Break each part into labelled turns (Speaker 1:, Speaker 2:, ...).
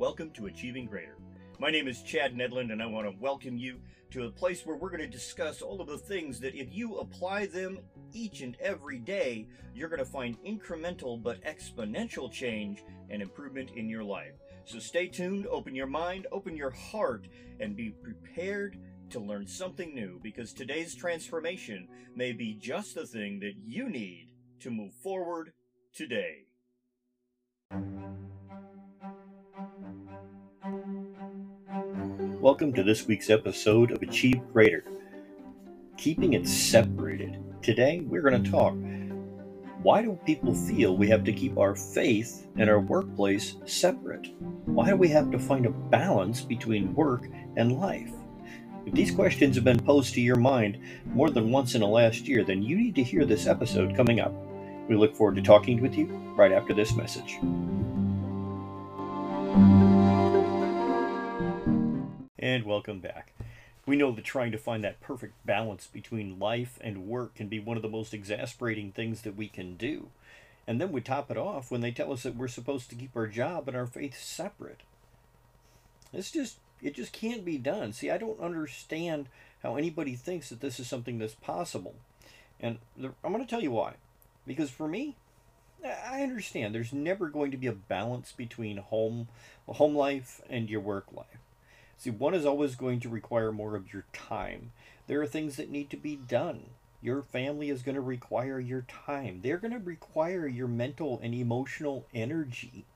Speaker 1: Welcome to Achieving Greater. My name is Chad Nedland, and I want to welcome you to a place where we're going to discuss all of the things that if you apply them each and every day, you're going to find incremental but exponential change and improvement in your life. So stay tuned, open your mind, open your heart, and be prepared to learn something new because today's transformation may be just the thing that you need to move forward today. Welcome to this week's episode of Achieve Greater. Keeping it separated. Today we're going to talk why do people feel we have to keep our faith and our workplace separate? Why do we have to find a balance between work and life? If these questions have been posed to your mind more than once in the last year, then you need to hear this episode coming up. We look forward to talking with you right after this message. And welcome back. We know that trying to find that perfect balance between life and work can be one of the most exasperating things that we can do. And then we top it off when they tell us that we're supposed to keep our job and our faith separate. It's just, it just can't be done. See, I don't understand how anybody thinks that this is something that's possible. And I'm going to tell you why. Because for me, I understand there's never going to be a balance between home home life and your work life. See, one is always going to require more of your time. There are things that need to be done. Your family is going to require your time. They're going to require your mental and emotional energy.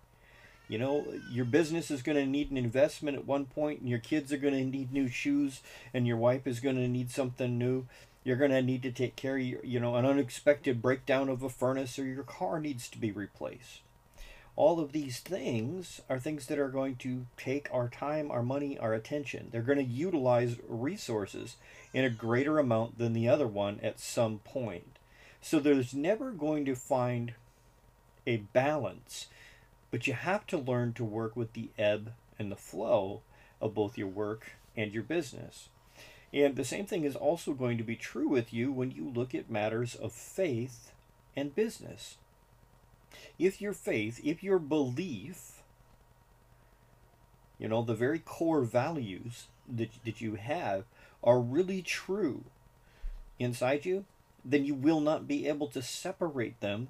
Speaker 1: You know, your business is going to need an investment at one point, and your kids are going to need new shoes, and your wife is going to need something new. You're going to need to take care of, your, you know, an unexpected breakdown of a furnace, or your car needs to be replaced all of these things are things that are going to take our time, our money, our attention. They're going to utilize resources in a greater amount than the other one at some point. So there's never going to find a balance, but you have to learn to work with the ebb and the flow of both your work and your business. And the same thing is also going to be true with you when you look at matters of faith and business if your faith, if your belief, you know, the very core values that, that you have are really true inside you, then you will not be able to separate them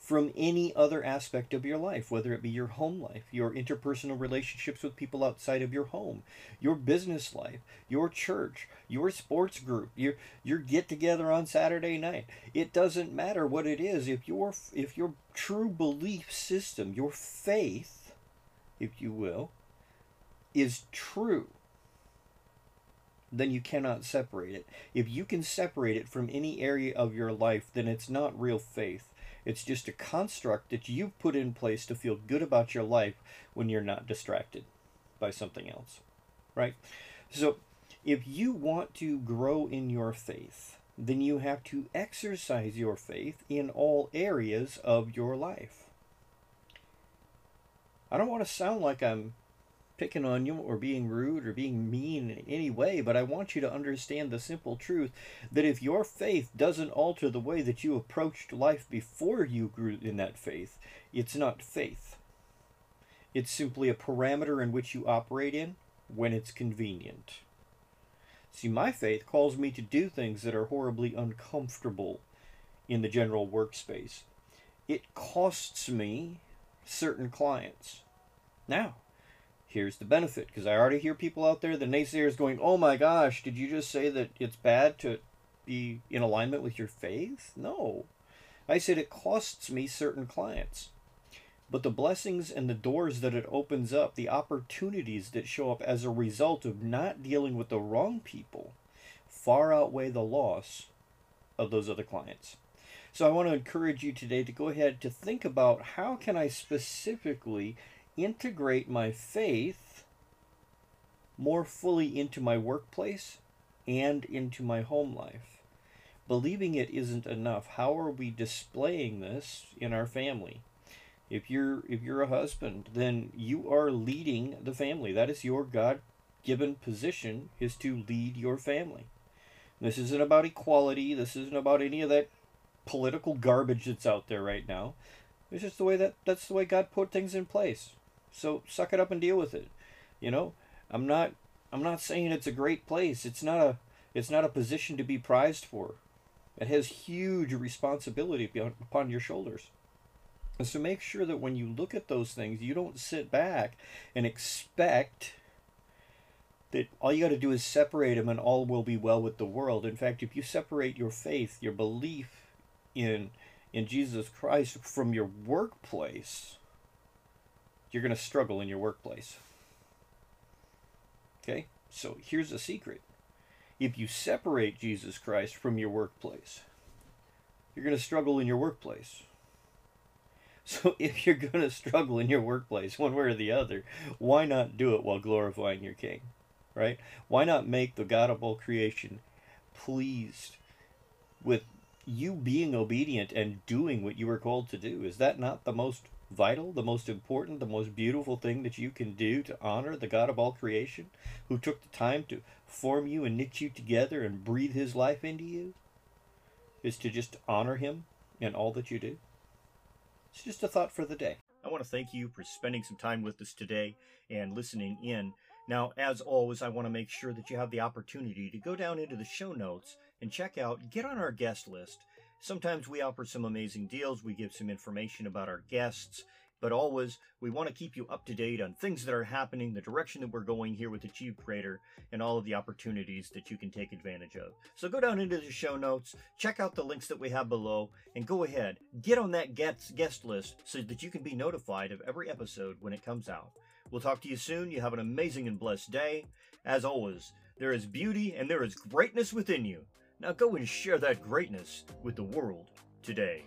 Speaker 1: from any other aspect of your life, whether it be your home life, your interpersonal relationships with people outside of your home, your business life, your church, your sports group, your your get together on Saturday night. It doesn't matter what it is. If your if your true belief system, your faith, if you will, is true, then you cannot separate it. If you can separate it from any area of your life, then it's not real faith it's just a construct that you've put in place to feel good about your life when you're not distracted by something else. Right? So, if you want to grow in your faith, then you have to exercise your faith in all areas of your life. I don't want to sound like I'm picking on you or being rude or being mean in any way, but I want you to understand the simple truth that if your faith doesn't alter the way that you approached life before you grew in that faith, it's not faith. It's simply a parameter in which you operate in when it's convenient. See, my faith calls me to do things that are horribly uncomfortable in the general workspace. It costs me certain clients. Now, here's the benefit because I already hear people out there, the naysayers, going, "Oh my gosh, did you just say that it's bad to be in alignment with your faith?" No, I said it costs me certain clients, but the blessings and the doors that it opens up, the opportunities that show up as a result of not dealing with the wrong people, far outweigh the loss of those other clients. So I want to encourage you today to go ahead to think about how can I specifically integrate my faith more fully into my workplace and into my home life. Believing it isn't enough. How are we displaying this in our family? If you're if you're a husband, then you are leading the family. That is your God-given position is to lead your family. This isn't about equality. This isn't about any of that political garbage that's out there right now. It's just the way that that's the way God put things in place. So suck it up and deal with it. You know, I'm not I'm not saying it's a great place. It's not a it's not a position to be prized for. It has huge responsibility upon your shoulders. And so make sure that when you look at those things, you don't sit back and expect that all you got to do is separate them and all will be well with the world. In fact, if you separate your faith, your belief in in Jesus Christ from your workplace, you're going to struggle in your workplace. Okay? So here's a secret. If you separate Jesus Christ from your workplace, you're going to struggle in your workplace. So if you're going to struggle in your workplace one way or the other, why not do it while glorifying your king? Right? Why not make the God of all creation pleased with you being obedient and doing what you were called to do? Is that not the most vital, the most important, the most beautiful thing that you can do to honor the God of all creation who took the time to form you and knit you together and breathe his life into you? Is to just honor him in all that you do? It's just a thought for the day. I want to thank you for spending some time with us today and listening in. Now, as always, I want to make sure that you have the opportunity to go down into the show notes and check out, get on our guest list. Sometimes we offer some amazing deals, we give some information about our guests, but always we want to keep you up to date on things that are happening, the direction that we're going here with Achieve Greater, and all of the opportunities that you can take advantage of. So go down into the show notes, check out the links that we have below, and go ahead, get on that guest list so that you can be notified of every episode when it comes out. We'll talk to you soon. You have an amazing and blessed day. As always, there is beauty and there is greatness within you. Now go and share that greatness with the world today.